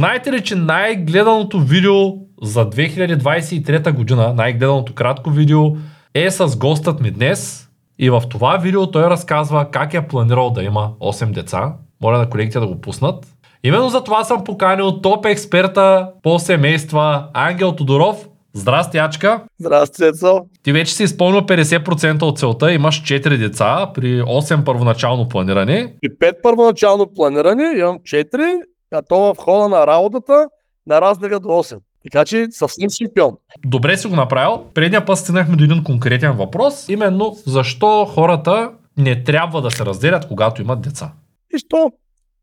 Знаете ли, че най-гледаното видео за 2023 година, най-гледаното кратко видео е с гостът ми днес и в това видео той разказва как е планирал да има 8 деца. Моля на колегите да го пуснат. Именно за това съм поканил топ експерта по семейства Ангел Тодоров. Здрасти, Ачка! Здрасти, Ецо! Ти вече си изпълнил 50% от целта, имаш 4 деца при 8 първоначално планиране. При 5 първоначално планиране имам 4, а то в хода на работата нараснага до 8. Така че съвсем шампион. Добре си го направил. Предния път стигнахме до един конкретен въпрос, именно защо хората не трябва да се разделят, когато имат деца. И що?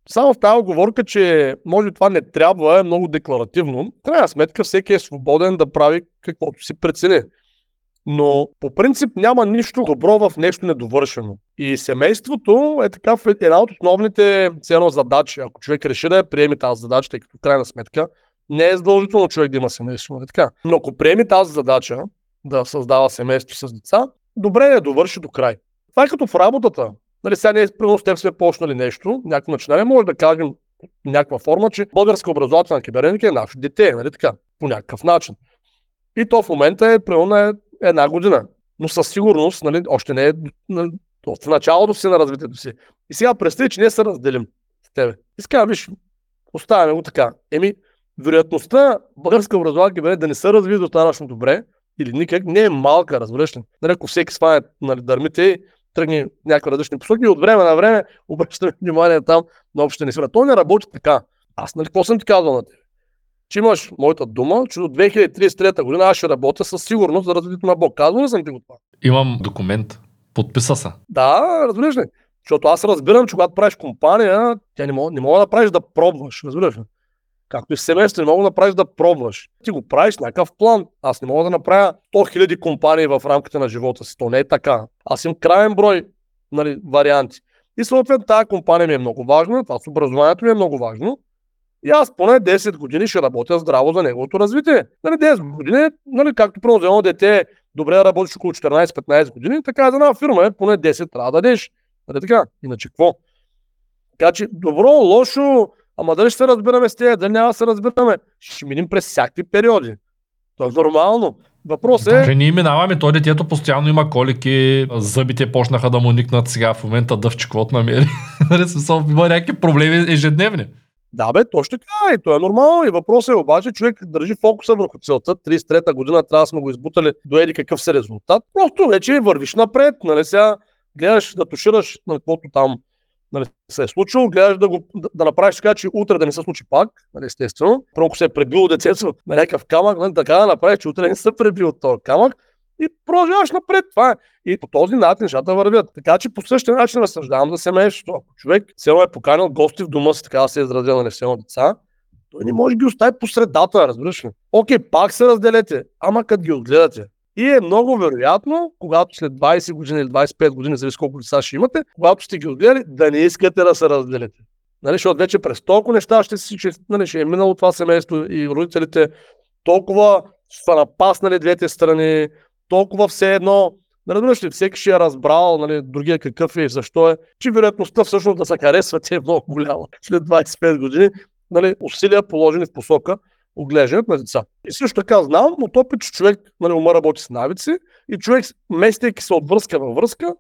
Само в тази оговорка, че може това не трябва, е много декларативно. Крайна сметка всеки е свободен да прави каквото си прецени. Но по принцип няма нищо добро в нещо недовършено. И семейството е така една от основните ценно задачи. Ако човек реши да я приеме тази задача, тъй като крайна сметка не е задължително човек да има семейство. Е така. Но ако приеме тази задача да създава семейство с деца, добре е да довърши до край. Това е като в работата. Нали, сега ние с теб сме почнали нещо, някакво начинание, може да кажем някаква форма, че българска образователна кибернетика е наше дете, нали така, по някакъв начин. И то в момента е примерно на една година. Но със сигурност, нали, още не е в началото си на развитието си. И сега представи, че ние се разделим с тебе. И сега, виж, оставяме го така. Еми, вероятността българска образователна кибернетика да не се развие достатъчно добре, или никак, не е малка, разбираш ли. Нали, ако всеки сване нали, дърмите тръгне в някакви различни посоки и от време на време обръщаме внимание там на общата ни сфера. То не работи така. Аз нали какво съм ти казал на тебе? Че имаш моята дума, че до 2033 година аз ще работя със сигурност за развитието на Бог. Казвам ли съм ти го това? Имам документ. Подписа се. Да, разбираш ли? Защото аз разбирам, че когато правиш компания, тя не мога, не мога да правиш да пробваш. Разбираш ли? Както и в семейство, не мога да направиш да пробваш. Ти го правиш някакъв план. Аз не мога да направя 100 000 компании в рамките на живота си. То не е така. Аз имам крайен брой нали, варианти. И съответно тази компания ми е много важна, това с образованието ми е много важно. И аз поне 10 години ще работя здраво за неговото развитие. Нали, 10 години, нали, както при едно дете добре работиш около 14-15 години, така за една фирма е поне 10 трябва да дадеш. Нали така? Иначе какво? Така че добро, лошо, Ама дали ще се разбираме с тези, дали няма да се разбираме, ще минем през всякакви периоди. Това е нормално. Въпрос е... Даже ние минаваме, той детето постоянно има колики, зъбите почнаха да му никнат сега в момента дъвче намери. Нали, има някакви проблеми ежедневни. Да, бе, точно така и то е нормално. И въпросът е обаче, човек държи фокуса върху целта. 33-та година трябва да сме го избутали до еди какъв се резултат. Просто вече вървиш напред, нали сега гледаш да тушираш на каквото там нали, се е случило, гледаш да, го, да, да направиш така, че утре да не се случи пак, нали, естествено. Първо, се е пребил детето на някакъв камък, нали, така да направиш, че утре не се пребил от този камък и продължаваш напред. Това е. И по този начин нещата вървят. Така че по същия начин разсъждавам за семейството. Ако човек цяло е поканил гости в дома си, така да се е изразил на село деца, той не може да ги остави по средата, разбираш ли? Окей, пак се разделете, ама като ги отгледате, и е много вероятно, когато след 20 години или 25 години, зависи колко деца ще имате, когато сте ги отгледали, да не искате да се разделите. Нали, защото вече през толкова неща ще, си, че, нали, ще е минало това семейство и родителите толкова са напаснали двете страни, толкова все едно, нали, ли, всеки ще е разбрал нали, другия какъв е и защо е, че вероятността всъщност да се харесвате е много голяма след 25 години. Нали, усилия положени в посока оглеждането на деца. И също така знам от опит, че човек нали, ума работи с навици и човек, местейки се от връзка във връзка,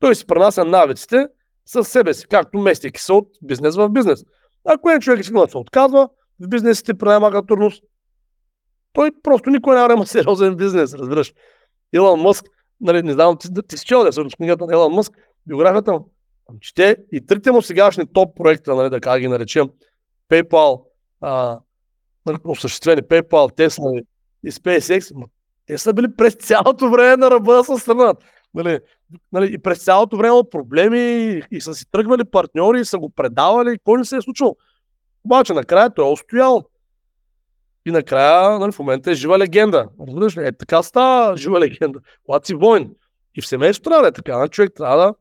той си пренася навиците с себе си, както местейки се от бизнес в бизнес. Ако един човек иска да се отказва, в бизнесите най трудност, той просто никой няма сериозен бизнес, разбираш. Илон Мъск, нали, не знам, ти, ти си чел се книгата на Илон Мъск, биографията му, чете и трите му сегашни топ проекта, нали, да как ги наречем, PayPal, а, нали, осъществени PayPal, Tesla и SpaceX, те са били през цялото време на ръба да се стръгнат. Нали, нали, и през цялото време проблеми и, и са си тръгвали партньори и са го предавали, кой не се е случило. Обаче накрая той е устоял. И накрая, нали, в момента е жива легенда. Разбираш ли? Е, така става жива легенда. Когато си войн. И в семейството трябва да е така. Човек трябва да,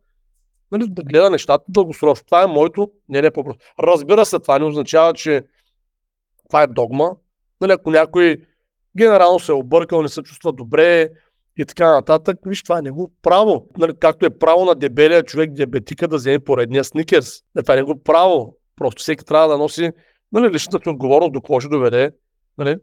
нали, да гледа нещата дългосрочно. Това е моето не, не по-просто. Разбира се, това не означава, че това е догма. Нали, ако някой генерално се е объркал, не се чувства добре и така нататък, виж, това е негово право. Нали, както е право на дебелия човек, диабетика, да вземе поредния сникерс. Не, това е негово право. Просто всеки трябва да носи нали, личната отговорност до какво ще доведе, нали,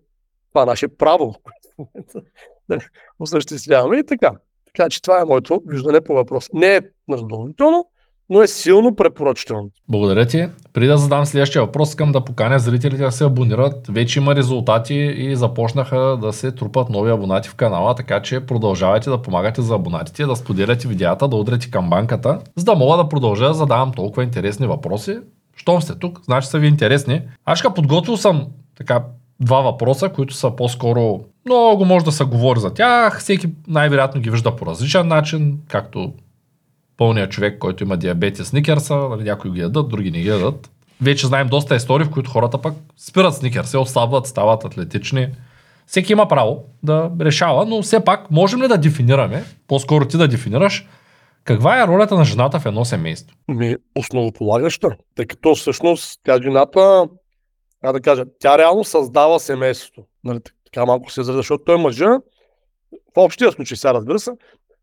това е наше право, което осъществяваме и така. Така че това е моето виждане по въпрос. Не е задължително, но е силно препоръчително. Благодаря ти. Преди да задам следващия въпрос, искам да поканя зрителите да се абонират. Вече има резултати и започнаха да се трупат нови абонати в канала, така че продължавайте да помагате за абонатите, да споделяте видеята, да удрете към банката, за да мога да продължа да задавам толкова интересни въпроси. Щом сте тук, значи са ви интересни. Аз подготвил съм така два въпроса, които са по-скоро много може да се говори за тях. Всеки най-вероятно ги вижда по различен начин, както пълният човек, който има диабет и сникерса, нали, някои ги ядат, други не ги ядат. Вече знаем доста истории, в които хората пък спират сникерса, отслабват, стават атлетични. Всеки има право да решава, но все пак можем ли да дефинираме, по-скоро ти да дефинираш, каква е ролята на жената в едно семейство? Ми, основополагаща, тъй като всъщност тя жената, как да кажа, тя реално създава семейството. Нали, така малко се изразя, защото той е мъжа, в общия случай сега разбира се,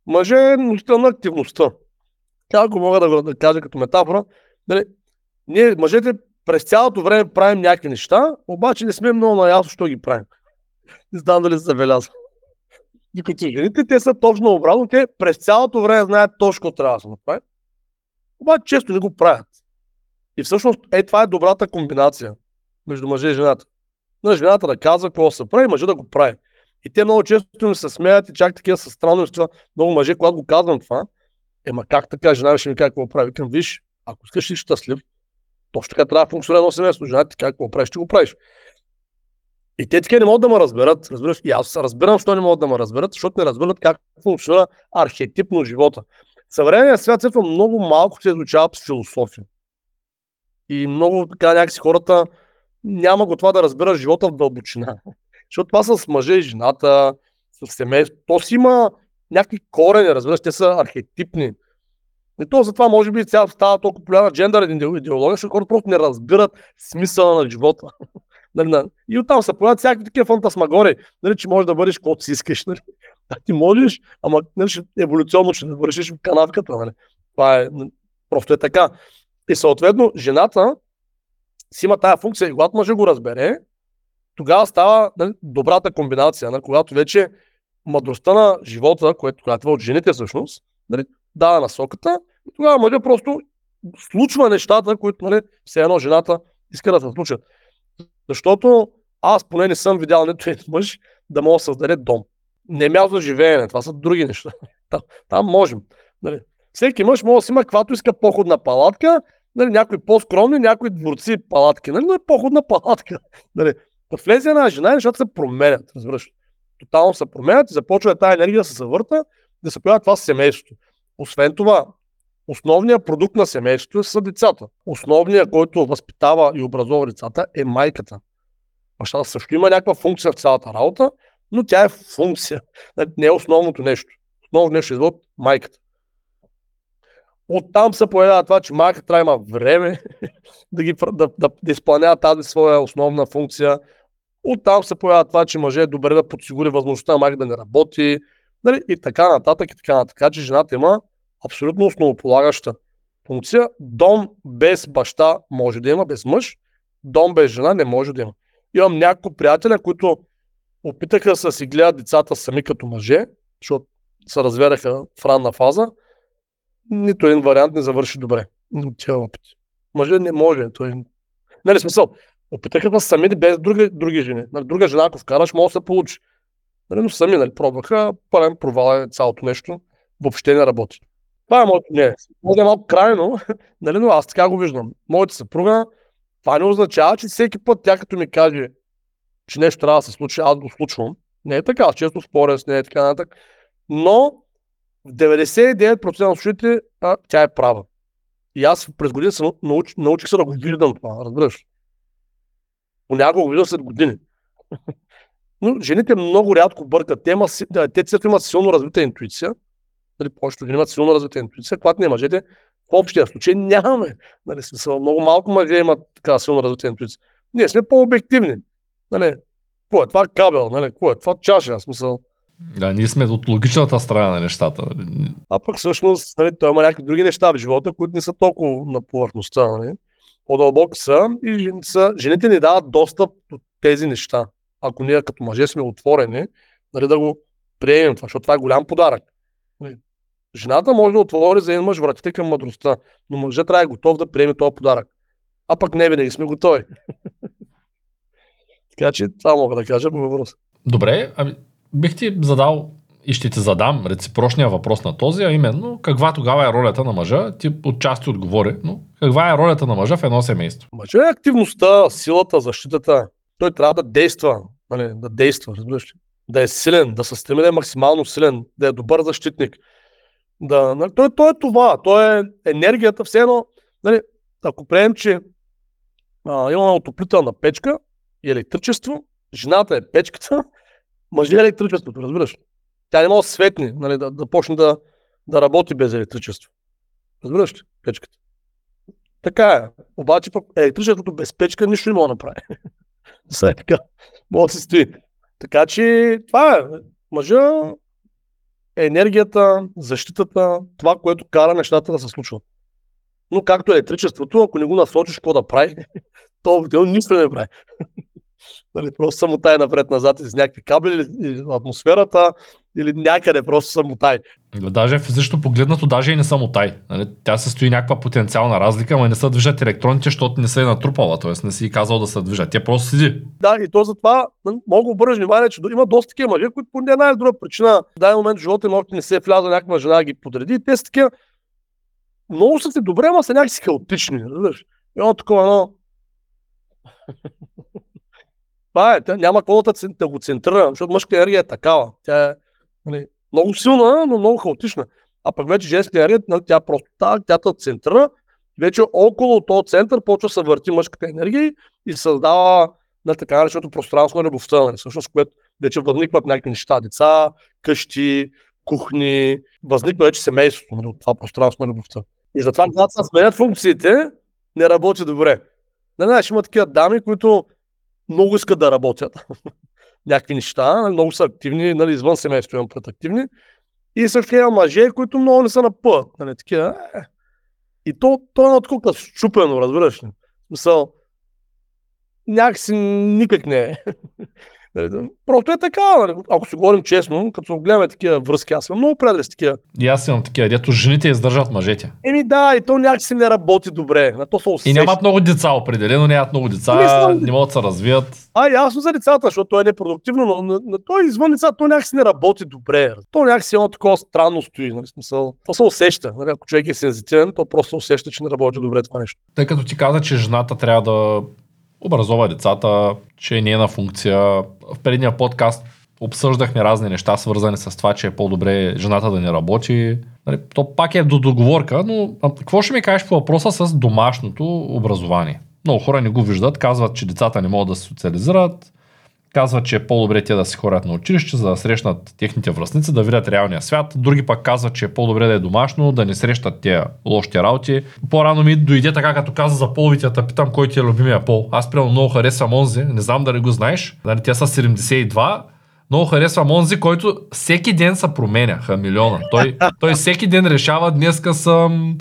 мъже е носител на активността. Как го мога да го да кажа като метафора? Дали, ние, мъжете, през цялото време правим някакви неща, обаче не сме много наясно, що ги правим. Не знам дали се забелязва. Докато жените, те са точно обратно, те през цялото време знаят точно трябва да се направи. Обаче често не го правят. И всъщност, е, това е добрата комбинация между мъже и жената. На жената да казва какво се прави, мъжа да го прави. И те много често ми се смеят и чак такива са странности. Много мъже, когато го казвам това, Ема как така, жена ще ми каже какво прави? Към виж, ако искаш си щастлив, точно така трябва да функционира едно семейство. Жена ти какво правиш, ще го правиш. И те така не могат да ме разберат. Разбираш? И аз разбирам, защо не могат да ме разберат, защото не разбират как функционира архетипно живота. Съвременният свят светва много малко се изучава с философия. И много така някакси хората няма го това да разбира живота в дълбочина. Защото това с мъже и жената, с семейство, то си има някакви корени, разбираш, те са архетипни. И то затова може би сега става толкова популярна джендър идеология, защото хората просто не разбират смисъла на живота. Нали, и оттам се появяват всякакви такива фантасмагори, нали, че можеш да бъдеш каквото си искаш. Нали. Да, ти можеш, ама нали, еволюционно ще вършиш в канавката. Нали. Това е, просто е така. И съответно, жената си има тая функция и когато мъжа го разбере, тогава става нали, добрата комбинация, нали, когато вече мъдростта на живота, което която от жените всъщност, нали, дава насоката, и тогава мъжа просто случва нещата, които нали, все едно жената иска да се случат. Защото аз поне не съм видял нито един мъж да мога да създаде дом. Не е място за живеене, това са други неща. Там, там можем. Нали. Всеки мъж може да си има каквато иска походна палатка, нали, някои по-скромни, някои дворци палатки, нали, но е походна палатка. Нали. Да влезе една жена нещата се променят, разбираш тотално се променят и започва тази енергия да се завърта, да се появява това семейството. Освен това, основният продукт на семейството са децата. Основният, който възпитава и образова децата е майката. Бащата също има някаква функция в цялата работа, но тя е функция. Не е основното нещо. Основното нещо е от майката. Оттам се появява това, че майката трябва има време да, ги, да, да, да изпълнява тази своя основна функция, Оттам се появява това, че мъже е добре да подсигури възможността на майка да не работи, нали? и така нататък, и така нататък. Така че жената има абсолютно основополагаща функция. Дом без баща може да има, без мъж. Дом без жена не може да има. Имам няколко приятеля, които опитаха да си гледат децата сами като мъже, защото се разведаха в ранна фаза. Нито един вариант не завърши добре от тези опити. Мъже не може. Той... Нали, смисъл, Опитаха да сами без други, други жени. Нали, друга жена, ако вкараш, може да се получи. Нали, но сами нали, пробваха, пълен провал е цялото нещо. Въобще не работи. Това е моето мнение. Може е малко крайно, нали, но аз така го виждам. Моята съпруга, това не означава, че всеки път тя като ми каже, че нещо трябва да се случи, аз го случвам. Не е така, често споря с нея така нататък. Но в 99% на случаите тя е права. И аз през години се науч, научих се да го виждам това, разбираш понякога го виждам след години. Но жените много рядко бъркат. Те, има, те цето имат силно развита интуиция. Нали, повечето жени имат силно развита интуиция, когато не мъжете, в общия случай нямаме. Нали, смисъл, много малко мъже имат така силно развита интуиция. Ние сме по-обективни. Нали, какво е това кабел? Нали, какво е това чаша? Смисъл, да, ние сме от логичната страна на нещата. А пък всъщност нали, той има някакви други неща в живота, които не са толкова на повърхността. Нали? по-дълбоки са и жените, са, жените ни дават достъп до тези неща. Ако ние като мъже сме отворени, нали, да го приемем това, защото това е голям подарък. Нали, жената може да отвори за един мъж вратите към мъдростта, но мъжът трябва да е готов да приеме този подарък. А пък не винаги сме готови. така че това мога да кажа по въпроса. Добре, ами бих ти задал и ще ти задам реципрочния въпрос на този, а именно каква тогава е ролята на мъжа? Ти отчасти отговори, но каква е ролята на мъжа в едно семейство? Мъжа е активността, силата, защитата. Той трябва да действа, нали, да действа, разбираш ли? Да е силен, да се стреми да е максимално силен, да е добър защитник. Да, нали, той, той е това, той е енергията, все едно, нали, ако приемем, че а, имаме отоплителна печка и електричество, жената е печката, мъжът е електричеството, разбираш? Тя не може да светне, нали, да, да почне да, да работи без електричество. Разбираш ли? Печката. Така е. Обаче пък електричеството без печка нищо не може да направи. Все така. Може да се стои. Така че това е. Мъжа е енергията, защитата, това, което кара нещата да се случват. Но както електричеството, ако не го насочиш какво да прави, то нищо не прави. Нали, просто самотай напред-назад из някакви кабели, или атмосферата, или някъде просто самотай. Даже физично погледнато, даже и не самотай. Нали? Тя се стои някаква потенциална разлика, но не се движат електроните, защото не се е натрупала, т.е. не си казал да се движат. Тя просто седи. Да, и то затова мога обърнеш внимание, че има доста такива мъже, които по една или друга причина в даден момент в живота им още не се е вляза някаква жена да ги подреди. Те са такива много са си добре, ама са някакси хаотични. Разбираш? Едно такова едно това е, тя няма какво да, да го центрира, защото мъжка енергия е такава. Тя е нали, много силна, но много хаотична. А пък вече женска енергия, нали, тя просто так, тя те центрира, вече около този център почва да се върти мъжката енергия и създава на така нареченото пространство на любовта, нали, всъщност, което вече възникват някакви неща, деца, къщи, кухни, възниква вече семейството нали, от това пространство на любовта. И затова, когато се сменят функциите, не работи добре. Не, знаеш, има такива дами, които много искат да работят. Някакви неща, нали, много са активни, нали, извън семейството имам пред активни. И също има мъже, които много не са на път. Нали, такива. Е. И то, то е на такова щупено, разбираш ли? Смисъл, някакси никак не е. Нали, просто е така, нали? ако си говорим честно, като гледаме такива връзки, аз съм много приятели с такива. И аз имам такива, дето жените издържат мъжете. Еми да, и то някакси не работи добре. На то И нямат много деца, определено нямат много деца, не, не могат да се развият. А, ясно за децата, защото то е непродуктивно, но на, на той извън децата, то някакси не работи добре. То някакси едно такова странно стои, нали, смисъл. То се усеща. Нали, ако човек е сензитивен, то просто усеща, че не работи добре това нещо. Тъй като ти каза, че жената трябва да образова децата, че не е на функция. В предния подкаст обсъждахме разни неща, свързани с това, че е по-добре жената да не работи. Нали, то пак е до договорка, но какво ще ми кажеш по въпроса с домашното образование? Много хора не го виждат, казват, че децата не могат да се социализират, казват, че е по-добре те да си ходят на училище, за да срещнат техните връзници, да видят реалния свят. Други пък казват, че е по-добре да е домашно, да не срещат тези лошите работи. По-рано ми дойде така, като каза за половите, да питам кой ти е любимия пол. Аз прямо много харесвам онзи, не знам дали го знаеш. Дали, те са 72, много харесвам онзи, който всеки ден се променя, хамилиона. Той, той всеки ден решава, днеска съм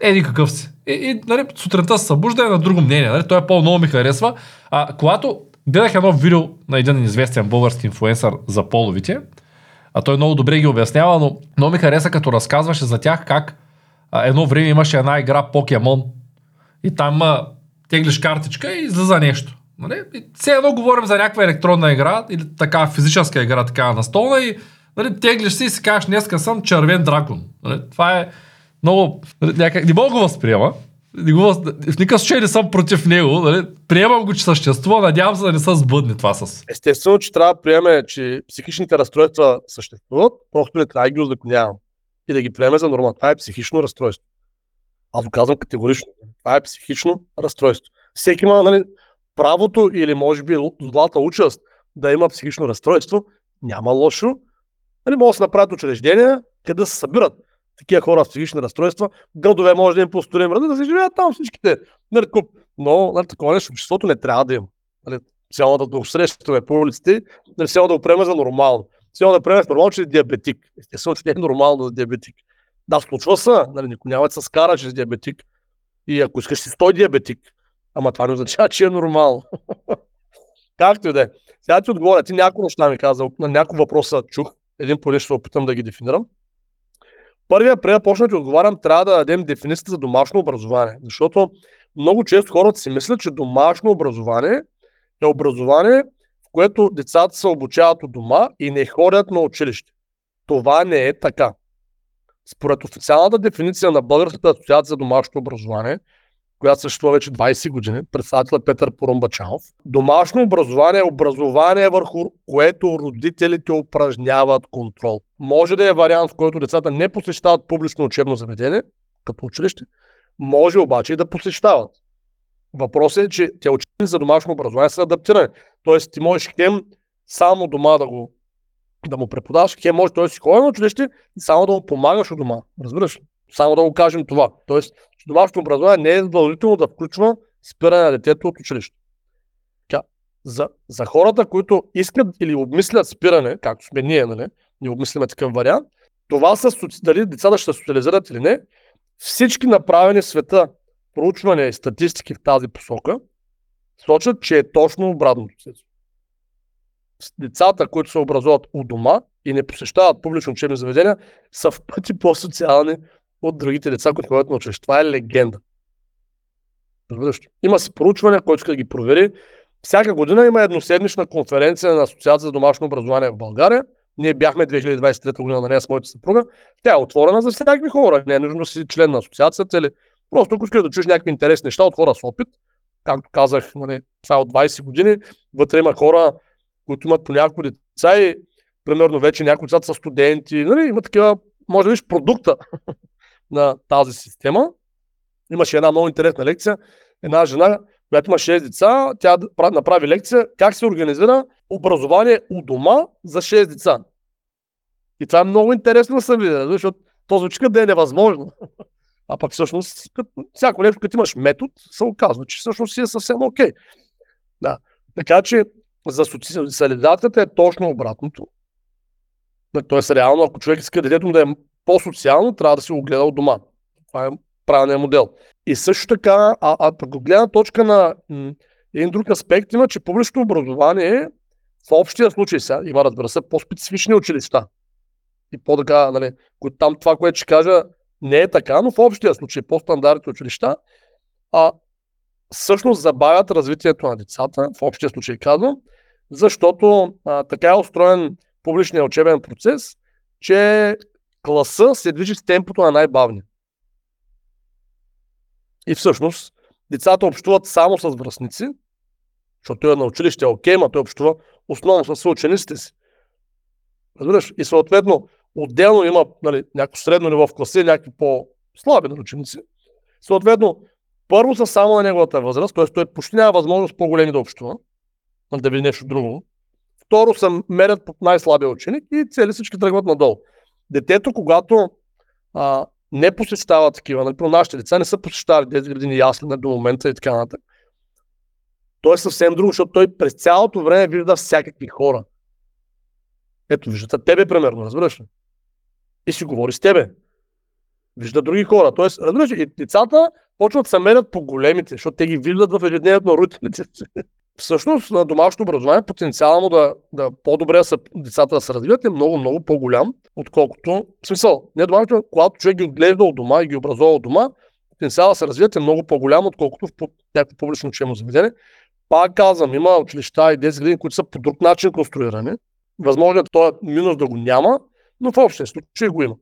еди какъв си. И, и нали, сутринта се събужда е на друго мнение. Нали? Той е по-много ми харесва. А когато гледах едно видео на един известен български инфуенсър за половите, а той много добре ги обяснява, но много ми хареса като разказваше за тях как а, едно време имаше една игра Покемон и там а, теглиш картичка и излиза нещо. Нали? И все едно говорим за някаква електронна игра или така физическа игра, така на стола и нали, теглиш си и си кажеш, днеска съм червен дракон. Нали? Това е много... Някак, не мога го възприема, не го, в никакъв случай не съм против него. Нали? Приемам го, че съществува. Надявам се да не се сбъдне това с. Естествено, че трябва да приеме, че психичните разстройства съществуват, просто не трябва да ги озаконявам. И да ги приеме за норма. Това е психично разстройство. Аз го казвам категорично. Това е психично разстройство. Всеки има нали, правото или може би злата участ да има психично разстройство. Няма лошо. Нали, може да се направят учреждения, къде да се събират такива хора с психични разстройства, градове може да им построим, да се живеят там всичките. Нали, но нали, такова нещо обществото не трябва да има. Нали, цяло да срещаме по улиците, нали, цяло да го приеме за нормално. Цяло да приеме нормално, че е диабетик. Естествено, че не е нормално за диабетик. Да, случва се, нали, никой няма да се скара, че е диабетик. И ако искаш си 100 диабетик, ама това не означава, че е нормално. Както и да е. Сега ти отговоря, ти няколко неща ми каза, на няколко въпроса чух, един по ще се опитам да ги дефинирам. Първия, преди почна ти отговарям, трябва да дадем дефиницията за домашно образование. Защото много често хората си мислят, че домашно образование е образование, в което децата се обучават от дома и не ходят на училище. Това не е така. Според официалната дефиниция на Българската асоциация за домашно образование, която съществува вече 20 години, председател Петър Порумбачанов, домашно образование е образование върху което родителите упражняват контрол. Може да е вариант, в който децата не посещават публично учебно заведение, като училище, може обаче и да посещават. Въпросът е, че те учители за домашно образование са адаптирани. Тоест ти можеш хем само дома да го да му преподаваш, хем може той си ходи на училище и само да му помагаш от дома. Разбираш ли? Само да го кажем това. Тоест, домашното образование не е задължително да включва спиране на детето от училище. За, за хората, които искат или обмислят спиране, както сме ние, нали, ние обмисляме такъв вариант, това са дали децата ще социализират или не, всички направени света проучвания и статистики в тази посока сочат, че е точно обратното. Децата, които се образуват у дома и не посещават публично учебни заведения, са в пъти по-социални от другите деца, които ходят на училище. Това е легенда. Разбираш? Има си проучване, който да ги провери. Всяка година има едноседмична конференция на Асоциация за домашно образование в България. Ние бяхме 2023 година на нея с моята съпруга. Тя е отворена за всякакви хора. Не е нужно да си член на асоциацията или просто ако искаш да чуеш някакви интересни неща от хора с опит. Както казах, нали, това е от 20 години. Вътре има хора, които имат по няколко деца и примерно вече някои децата са студенти. Нали, има такива, може да виж продукта на тази система. Имаше една много интересна лекция. Една жена, която има 6 деца, тя направи лекция как се организира образование у дома за 6 деца. И това е много интересно да се види, защото то звучи да е невъзможно. А пък всъщност, всяко нещо, като имаш метод, се оказва, че всъщност си е съвсем окей. Okay. Да. Така че за социализацията е точно обратното. Тоест, реално, ако човек иска детето да е по-социално, трябва да се го гледа от дома. Това е правилният модел. И също така, а, а пък гледна точка на м- един друг аспект има, че публичното образование в общия случай сега, има разбира се, по-специфични училища. И по-така, нали, там това, което ще кажа, не е така, но в общия случай, по-стандартни училища, а, всъщност забавят развитието на децата, в общия случай казвам, защото а, така е устроен публичният учебен процес, че класа се движи с темпото на най-бавния. И всъщност децата общуват само с връзници, защото той е на училище, е окей, но той общува основно с учениците си. Разбираш? И съответно, отделно има нали, някакво средно ниво в класа и някакви по-слаби нали, ученици. Съответно, първо са само на неговата възраст, т.е. той почти няма възможност по-големи да общува, да види нещо друго. Второ са мерят под най-слабия ученик и цели всички тръгват надолу. Детето, когато а, не посещава такива, нали, нашите деца не са посещавали тези градини ясли до момента и така нататък. Той е съвсем друго, защото той през цялото време вижда всякакви хора. Ето, виждате тебе, примерно, разбираш ли? И си говори с тебе. Вижда други хора. Тоест, разбираш ли, децата почват да се мерят по големите, защото те ги виждат в ежедневието на родителите всъщност на домашно образование потенциално да, да по-добре са, децата да се развият е много, много по-голям, отколкото, в смисъл, не домашно, когато човек ги отглежда от дома и ги образува от дома, потенциалът да се развият е много по-голям, отколкото в някакво публично учебно заведение. Пак казвам, има училища и 10 години, които са по друг начин конструирани. Възможно е този минус да го няма, но в общия случай го има.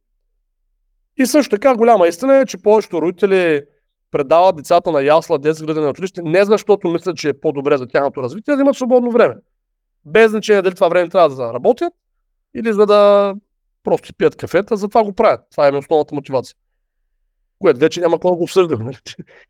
И също така голяма истина е, че повечето родители предават децата на ясла, детска градина на училище, не защото мислят, че е по-добре за тяхното развитие, да имат свободно време. Без значение дали това време трябва да работят или за да просто пият кафета, затова го правят. Това е основната мотивация. Което вече няма какво да го обсъждаме. Нали?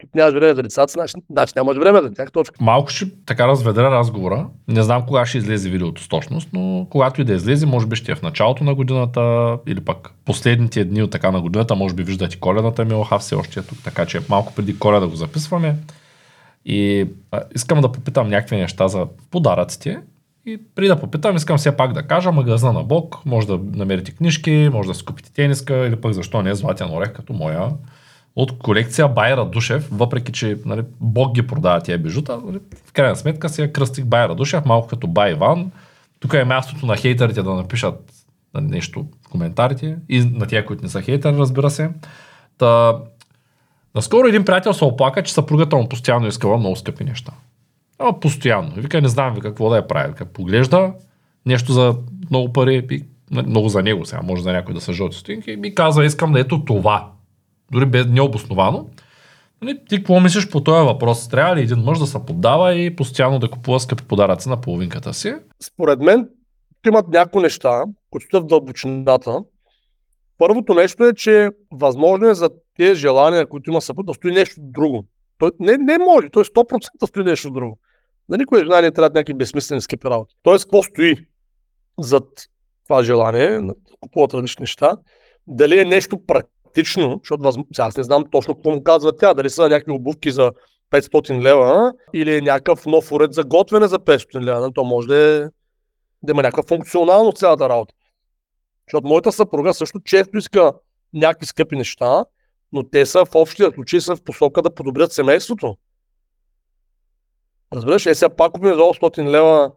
Като нямаш време за децата, значи, значи нямаш време за тях. Точка. Малко ще така разведра разговора. Не знам кога ще излезе видеото с точност, но когато и да излезе, може би ще е в началото на годината или пък последните дни от така на годината, може би виждате коледата Милоха все още е тук, така че малко преди коледа да го записваме. И а, искам да попитам някакви неща за подаръците. И преди да попитам, искам все пак да кажа, магазина на Бог, може да намерите книжки, може да си купите тениска или пък защо не Златен орех като моя от колекция Байра Душев, въпреки че нали, Бог ги продава тия бижута, нали, в крайна сметка си я кръстих Байра Душев, малко като Бай Иван. Тук е мястото на хейтерите да напишат нали, нещо в коментарите и на тия, които не са хейтери, разбира се. Та, наскоро един приятел се оплака, че съпругата му постоянно искала много скъпи неща. Ама постоянно. Вика, не знам какво да я прави. Вика, поглежда нещо за много пари, и, нали, много за него сега, може за някой да са жълти стотинки, и ми казва, искам да ето това. Дори без необосновано. Нали, ти какво мислиш по този въпрос? Трябва ли един мъж да се поддава и постоянно да купува скъпи подаръци на половинката си? Според мен имат някои неща, които стоят в дълбочината. Първото нещо е, че възможно е за тези желания, които има съпруг, да стои нещо друго. Той не, не може, той 100% стои нещо друго. На никой не трябва някакви безсмислени скъпи работи. Тоест, какво стои зад това желание, да купуват различни неща, дали е нещо практично, защото възм... аз не знам точно какво му казва тя, дали са някакви обувки за 500 лева или е някакъв нов уред за готвене за 500 лева. То може да, е, да има някаква функционалност цялата работа. Защото моята съпруга също често иска някакви скъпи неща, но те са в общия случай са в посока да подобрят семейството. Разбираш, е сега пак купим за 800 лева,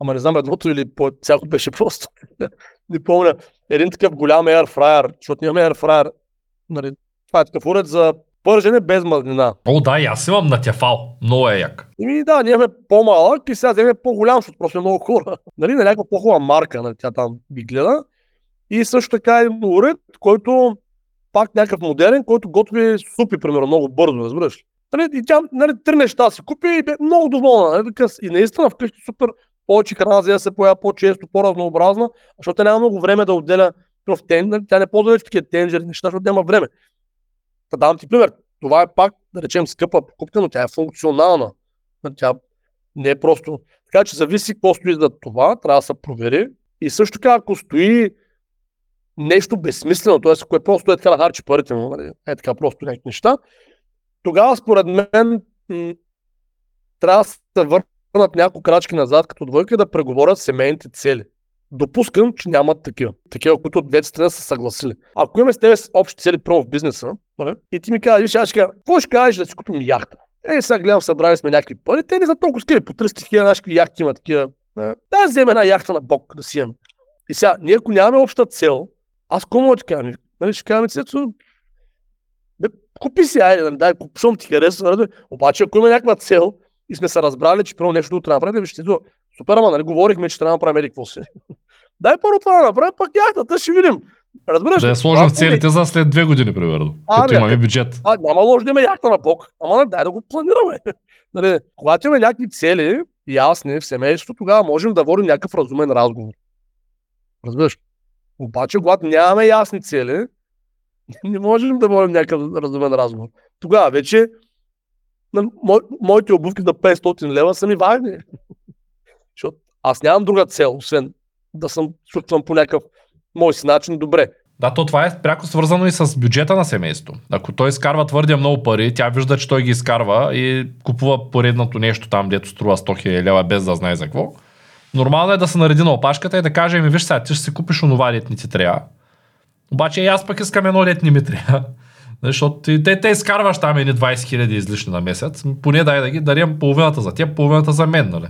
ама не знам едното или по цялото беше просто. не помня. Един такъв голям airfryer, защото нямаме airfryer. Нали, това е такъв уред за пържене без мазнина. О, да, и аз имам на тефал. Много е як. Ими да, ние имаме по-малък и сега вземе по-голям, защото просто е много хора. Нали, на някаква по-хубава марка, нали, тя там ги гледа. И също така е уред, който пак някакъв модерен, който готви супи, примерно, много бързо, разбираш. Нали, и тя нали, три неща си купи и бе много доволна. Нали, и наистина вкъщи супер повече храна, за да се поява по-често, по-разнообразна, защото няма много време да отделя в тен, нали, тя не ползва вече такива тенджери неща, защото няма време. Та давам ти пример. Това е пак, да речем, скъпа покупка, но тя е функционална. Нали, тя не е просто. Така че зависи какво стои за това, трябва да се провери. И също така, ако стои нещо безсмислено, т.е. ако е просто е така да харчи парите му, нали, е така просто някакви неща, тогава според мен трябва да се върнат няколко крачки назад като двойка и да преговорят семейните цели. Допускам, че нямат такива. Такива, които от двете страни са съгласили. Ако имаме с тебе общи цели про в бизнеса, нали, и ти ми казваш, виж, аз ще какво ще кажеш да си купим яхта? Е, сега гледам, събрали сме някакви пари, те не са толкова скъпи, по 300 хиляди наши яхти има такива. Да, да вземем една яхта на Бог да си имаме. И сега, ние ако нямаме обща цел, аз да ти кажа? Нали, ще кажа, бе, купи си, айде, нали, дай, защото ти харесва, нали? обаче ако има някаква цел и сме се разбрали, че първо нещо трябва да направим, ще супер, ама, нали, говорихме, че трябва да направим еди какво си. дай първо това да направим, пък яхтата ще видим. Разбираш? Да я сложим целите за след две години, примерно. А, като имаме бюджет. А, няма лошо да има яхта на бок. Ама дай да го планираме. нали, когато имаме някакви цели, ясни в семейството, тогава можем да водим някакъв разумен разговор. Разбираш? Обаче, когато нямаме ясни цели, не можем да водим някакъв разумен разговор. Тогава вече на мо, моите обувки на 500 лева са ми важни. Защото аз нямам друга цел, освен да съм чувствам по някакъв мой си начин добре. Да, то това е пряко свързано и с бюджета на семейството. Ако той изкарва твърде много пари, тя вижда, че той ги изкарва и купува поредното нещо там, дето струва 100 000 лева без да знае за какво. Нормално е да се нареди на опашката и да каже, ми виж сега, ти ще си купиш онова, дет ни ти трябва. Обаче и аз пък искам едно дет не ми трябва. Защото те, те изкарваш там едни 20 хиляди излишни на месец. Поне дай да ги дарим половината за теб, половината за мен. Нали?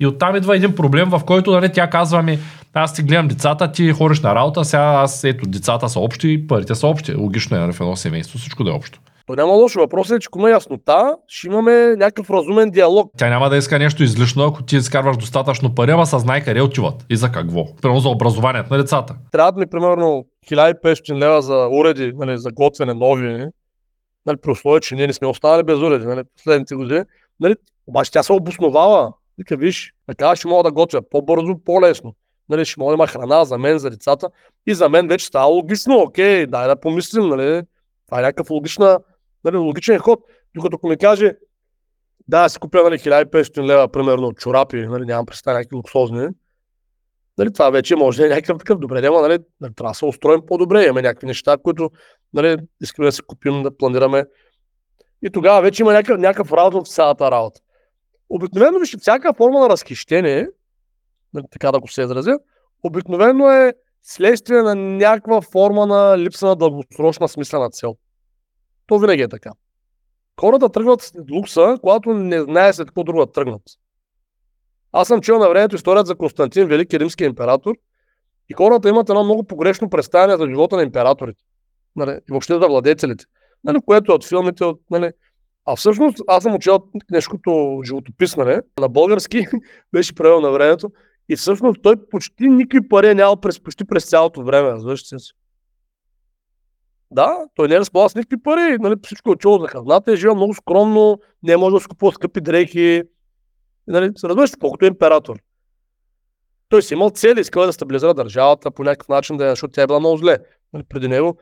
И оттам идва един проблем, в който нали, тя казва ми, аз ти гледам децата, ти ходиш на работа, сега аз ето децата са общи, парите са общи. Логично е нали, в едно семейство, всичко да е общо. То няма лошо. Въпросът е, че ако има яснота, ще имаме някакъв разумен диалог. Тя няма да иска нещо излишно, ако ти изкарваш достатъчно пари, ама съзнай къде отиват и за какво. Примерно за образованието на децата. Трябва да ми примерно 1500 лева за уреди, нали, за готвене нови, нали, при условие, че ние не сме останали без уреди нали, последните години. Нали, обаче тя се обосновава. Вика, виж, така ще мога да готвя по-бързо, по-лесно. Нали, ще мога да има храна за мен, за децата. И за мен вече става логично. Окей, дай да помислим. Нали. Това е някакъв логична нали, логичен ход. Докато ако ми каже, да, си купя нали, 1500 лева, примерно, чорапи, нали, нямам представа някакви луксозни, нали, това вече може да е някакъв такъв добре, няма, нали, нали, трябва да се устроим по-добре, имаме някакви неща, които нали, искаме да си купим, да планираме. И тогава вече има някакъв, някакъв разум в цялата работа. Обикновено вижте, всяка форма на разхищение, нали, така да го се изразя, обикновено е следствие на някаква форма на липса на дългосрочна смислена цел. То винаги е така. Хората тръгват след лукса, когато не знае след какво друго да тръгнат. Аз съм чел на времето историята за Константин, велики римски император, и хората имат едно много погрешно представяне за живота на императорите. Нали, и въобще за владетелите. Нали, което е от филмите, от, нали, а всъщност аз съм учил като животописване на български, беше превел на времето. И всъщност той почти никакви пари е нямал през, почти през цялото време, разбираш си. Да, той не е разполагал с никакви пари, нали, всичко е учил за хазната, е живел много скромно, не може да си скъпи дрехи. Нали, разбираш, колкото е император. Той си имал цели, искал да стабилизира държавата по някакъв начин, да, защото тя е била много зле нали, преди него.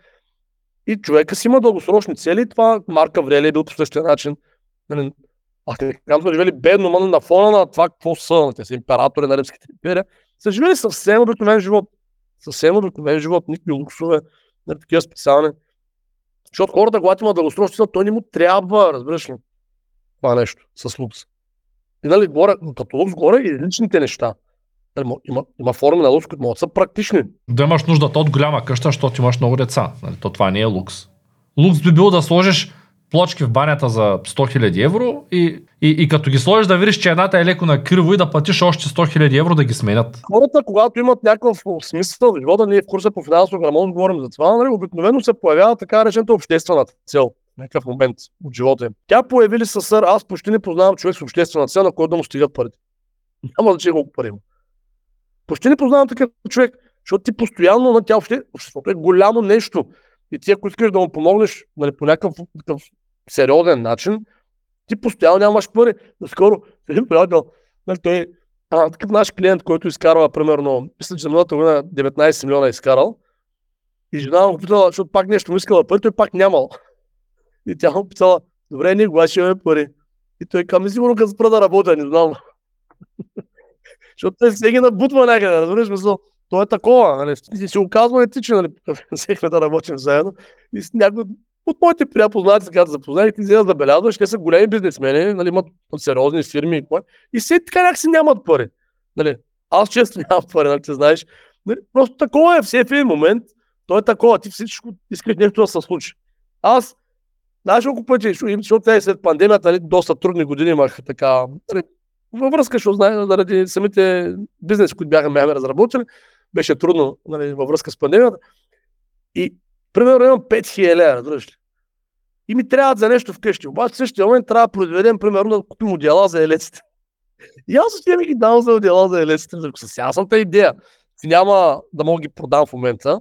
И човека си има дългосрочни цели. Това Марка Врели е бил по същия начин. Нали, а те казват, живели бедно, но на фона на това какво са, те са императори на римските империя, са живели съвсем обикновен живот. Съвсем обикновен живот, никакви луксове, нали, такива специални. Защото хората, когато има дългосрочни той не му трябва, разбираш ли, това нещо с лукс. И нали, горе, като лукс горе и личните неща. Нали, има, има форми на лукс, които могат да са практични. Да имаш нуждата от голяма къща, защото имаш много деца. Нали, то това не е лукс. Лукс би било да сложиш плочки в банята за 100 000 евро и, и, и като ги сложиш да видиш, че едната е леко на криво и да платиш още 100 000 евро да ги сменят. Хората, когато имат някакъв смисъл в живота, ние в курса по финансово грамон говорим за това, нали, обикновено се появява така речената обществената цел някакъв момент от живота им. Тя появили със сър, аз почти не познавам човек с обществена цел, на който да му стигат парите. Няма че колко пари има. Почти не познавам такъв човек, защото ти постоянно на тя обществото е голямо нещо. И ти, ако искаш да му помогнеш нали, по някакъв такъв сериозен начин, ти постоянно нямаш пари. Наскоро, един приятел, нали, той а, такъв наш клиент, който изкарва, примерно, мисля, че миналата година 19 милиона е изкарал. И жена му питала, защото пак нещо му искала пари, той пак нямал. И тя му питала, добре, ние кога ще имаме пари? И той каза, сигурно като спра да работя, не знам. Защото той всеки набутва някъде, разбираш, мисъл. То е такова, нали? Ти си оказваме ти, че нали, взехме да работим заедно. И с някой от моите приятели познати, сега да запознах, ти да забелязваш, те са големи бизнесмени, нали, имат сериозни фирми и кой. И все така някакси нямат пари. Нали. Аз често нямам пари, нали, ти знаеш. Нали, просто такова е все в един момент. То е такова, ти всичко искаш нещо да се случи. Аз, знаеш колко пъти, защото те след пандемията, нали, доста трудни години имах така, нали, във връзка, защото знае, заради самите бизнеси, които бяха ме разработили, беше трудно нали, във връзка с пандемията. И примерно имам 5000 лева, разбираш ли? И ми трябва за нещо вкъщи. Обаче в същия момент трябва да произведем, примерно, да купим отдела за елеците. И аз отивам и ги дам за отдела за елеците. С ясната идея. Няма да мога ги продам в момента.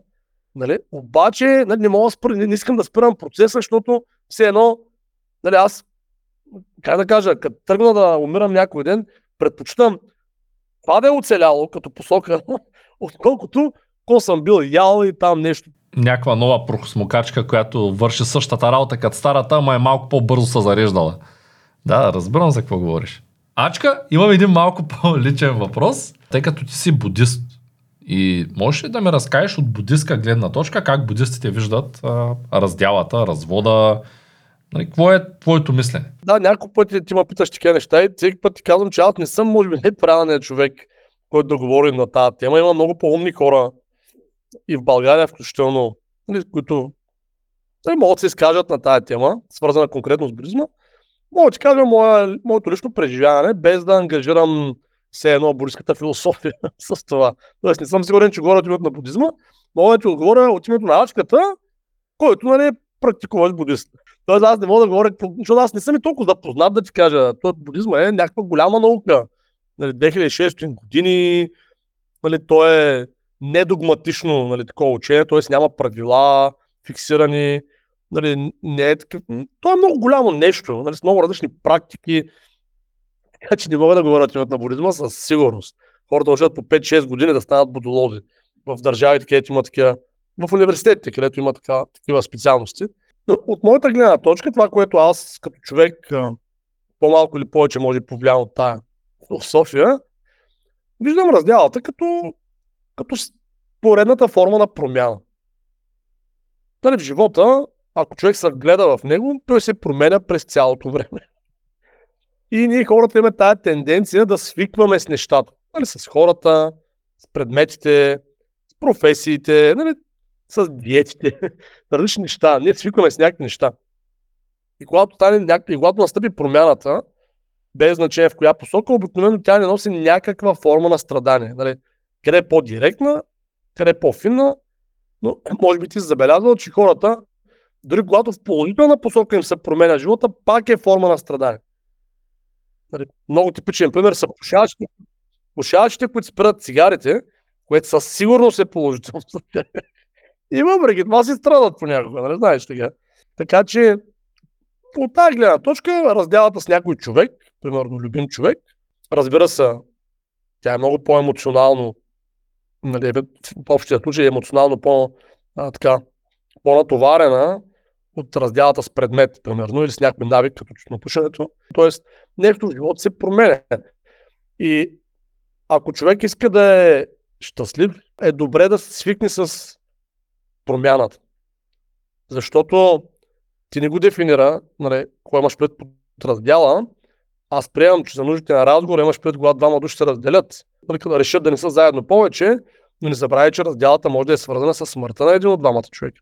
Нали? Обаче нали, не, мога спър, не, не, искам да спирам процеса, защото все едно, нали, аз, как да кажа, като тръгна да умирам някой ден, предпочитам това да е оцеляло като посока, отколкото ко съм бил ял и там нещо. Някаква нова прохосмокачка, която върши същата работа като старата, ама е малко по-бързо се зареждала. Да, разбирам за какво говориш. Ачка, имам един малко по-личен въпрос, тъй като ти си будист. И можеш ли да ми разкажеш от будистка гледна точка как будистите виждат а, раздялата, развода, Нали, какво е твоето мислене? Да, няколко пъти ти ме питаш такива неща и всеки път ти казвам, че аз не съм, може би, не човек, който да говори на тази тема. Има много по-умни хора и в България включително, нали, които нали, могат да се изкажат на тази тема, свързана конкретно с будизма. Мога да ти кажа моето лично преживяване, без да ангажирам все едно буддийската философия с това. Тоест не съм сигурен, че говоря от името на будизма, мога да ти отговоря от името на ачката, който нали, практикува будист. Тоест аз не мога да говоря, защото аз не съм и толкова запознат да ти кажа. Той будизма е някаква голяма наука. Нали, 2006 години, нали, то е недогматично нали, такова учение, т.е. няма правила, фиксирани, нали, не е такъв. То е много голямо нещо, нали, с много различни практики. Така че не мога да говоря от името на будизма със сигурност. Хората учат по 5-6 години да станат будолози в държавите, където има такива, в университетите, където има така, такива специалности. Но от моята гледна точка, това, което аз като човек по-малко или повече може да повлиявам от тая философия, виждам разделата като като поредната форма на промяна. Дали в живота, ако човек се гледа в него, той се променя през цялото време. И ние хората имаме тази тенденция да свикваме с нещата. Нали, с хората, с предметите, с професиите, нали, с диетите, различни неща. Ние свикваме с някакви неща. И когато, стане, няк... и когато настъпи промяната, без значение в коя посока, обикновено тя не носи някаква форма на страдание. Нали? Къде е по-директна, къде е по-финна, но може би ти си забелязал, че хората, дори когато в положителна посока им се променя живота, пак е форма на страдание. Нали? Много типичен пример са пушачите, пушачите, които спират цигарите, което със сигурност е положително. И въпреки това си страдат понякога, нали знаеш сега. Така че от тази гледна точка разделата с някой човек, примерно любим човек, разбира се, тя е много по-емоционално, нали, в общия случай е емоционално по, а, така, по-натоварена от разделата с предмет, примерно, или с някой навик, като напушането. Тоест, нещо в живота се променя. И ако човек иска да е щастлив, е добре да се свикне с промяната. Защото ти не го дефинира, нали, кой имаш пред раздяла, аз приемам, че за нуждите на разговор имаш пред когато двама души се разделят, нали, да решат да не са заедно повече, но не забравяй, че разделата може да е свързана с смъртта на един от двамата човека.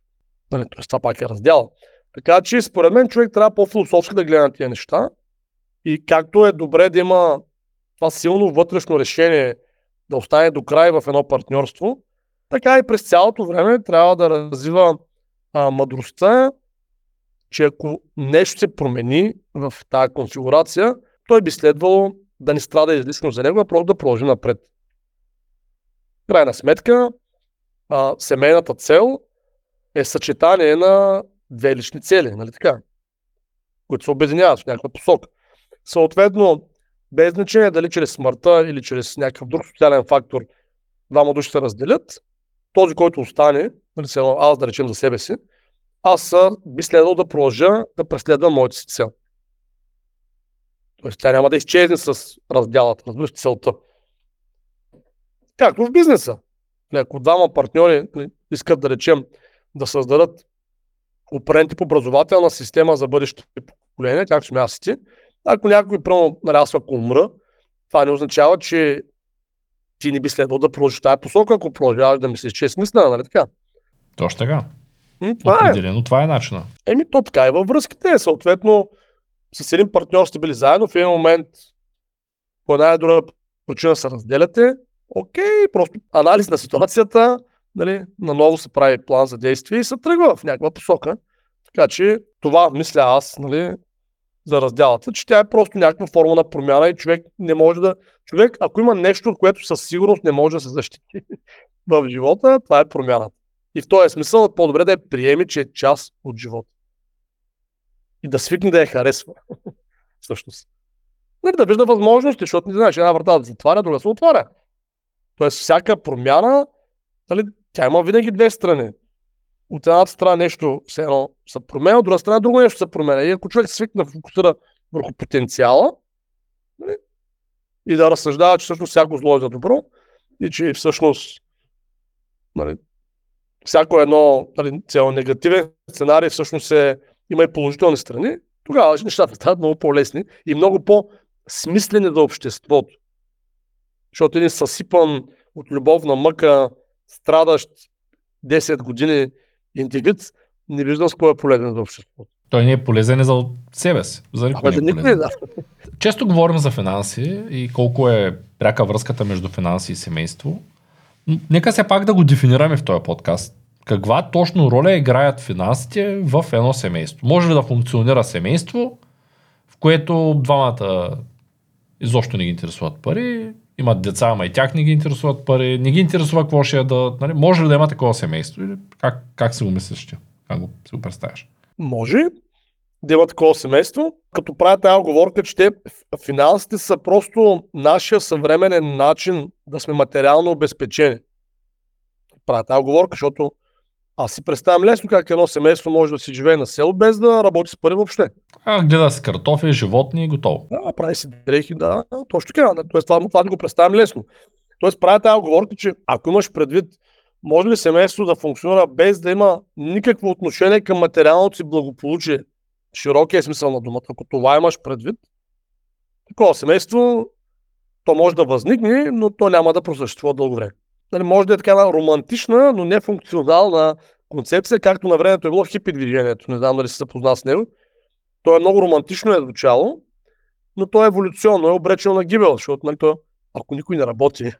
Нали, тоест това пак е раздяла. Така че според мен човек трябва по-философски да гледа на тия неща. И както е добре да има това силно вътрешно решение да остане до край в едно партньорство, така и през цялото време трябва да развива а, мъдростта, че ако нещо се промени в тази конфигурация, той би следвало да не страда излишно за него, а просто да продължи напред. Крайна сметка, а, семейната цел е съчетание на две лични цели, нали така? които се обединяват в някаква посока. Съответно, без значение дали чрез смъртта или чрез някакъв друг социален фактор двама души се разделят, този, който остане, нали, аз да речем за себе си, аз би следвало да продължа да преследвам моята си цел. Тоест, тя няма да изчезне с разделата, разбираш целта. Както в бизнеса. Нали, ако двама партньори нали, искат да речем да създадат опренти по образователна система за бъдещите поколения, както сме аз и ти, ако някой прямо нарасва ако умра, това не означава, че ти не би следвало да продължиш тази посока, ако продължаваш да мислиш, че е смислена, нали така? Точно така. това е. Определено, е. това е начина. Еми, то така и във връзките. Съответно, с един партньор сте били заедно, в един момент по една или друга причина се разделяте, окей, просто анализ на ситуацията, нали, наново се прави план за действие и се тръгва в някаква посока. Така че това мисля аз, нали, за разделата, че тя е просто някаква форма на промяна и човек не може да... Човек, ако има нещо, от което със сигурност не може да се защити в живота, това е промяната. И в този смисъл по-добре да я приеме, че е част от живота. И да свикне да я харесва. Всъщност. Нали, да вижда възможности, защото не знаеш, една врата да се друга се отваря. Тоест всяка промяна, нали, тя има винаги две страни от едната страна нещо все едно се променя, от друга страна друго нещо се променя. И ако човек да фокусира върху потенциала нали, и да разсъждава, че всъщност всяко зло е за добро и че всъщност нали, всяко едно нали, цяло негативен сценарий всъщност е, има и положителни страни, тогава нещата стават много по-лесни и много по-смислени за обществото. Защото един съсипан от любовна мъка, страдащ 10 години индивид, не виждам с кой е полезен за обществото. Той не е полезен за себе си. За никой не е полезен. Да. Често говорим за финанси и колко е пряка връзката между финанси и семейство. Нека се пак да го дефинираме в този подкаст. Каква точно роля играят финансите в едно семейство? Може ли да функционира семейство, в което двамата изобщо не ги интересуват пари, имат деца, ама и тях не ги интересуват пари, не ги интересува какво ще е да... Нали, може ли да има такова семейство? Или как, как си го мислиш ти? Как го, си го представяш? Може да има такова семейство, като правят тази оговорка, че те финансите са просто нашия съвременен начин да сме материално обезпечени. Правят тази оговорка, защото аз си представям лесно как едно семейство може да си живее на село без да работи с пари въобще. А, гледа с картофи, животни и готово. Да, прави си дрехи, да, точно така. Тоест това, това го представям лесно. Тоест правя тази оговорка, че ако имаш предвид, може ли семейство да функционира без да има никакво отношение към материалното си благополучие, широкия смисъл на думата, ако това имаш предвид, такова семейство, то може да възникне, но то няма да просъществува дълго време нали, може да е така романтична, но не функционална концепция, както на времето е било хипи движението. Не знам дали се познал с него. То е много романтично е звучало, но то е еволюционно, е обречено на гибел, защото нали, то, ако никой не работи,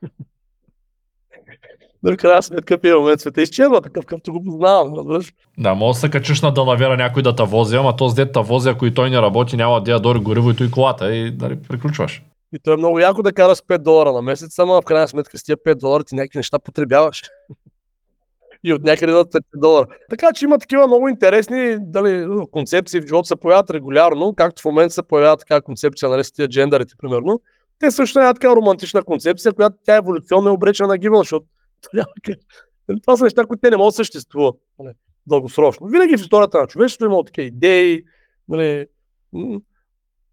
нали, крайна сметка в момент света изчезва, такъв какъвто го познавам, разбираш. Да, може да се качиш на далавера някой да те вози, ама то с дете вози, ако и той не работи, няма да я дори гориво и той колата и дали, приключваш. И то е много яко да караш 5 долара на месец, ама в крайна сметка с тия 5 долара ти някакви неща потребяваш. и от някъде да 5 долара. Така че има такива много интересни дали, концепции в живота се появяват регулярно, както в момента се появява така концепция нали, с тия джендарите, примерно. Те също е така романтична концепция, която тя еволюционно е обречена на гибел, защото нали, това са неща, които те не могат да съществуват нали, дългосрочно. Винаги в историята на човечеството има такива идеи, нали,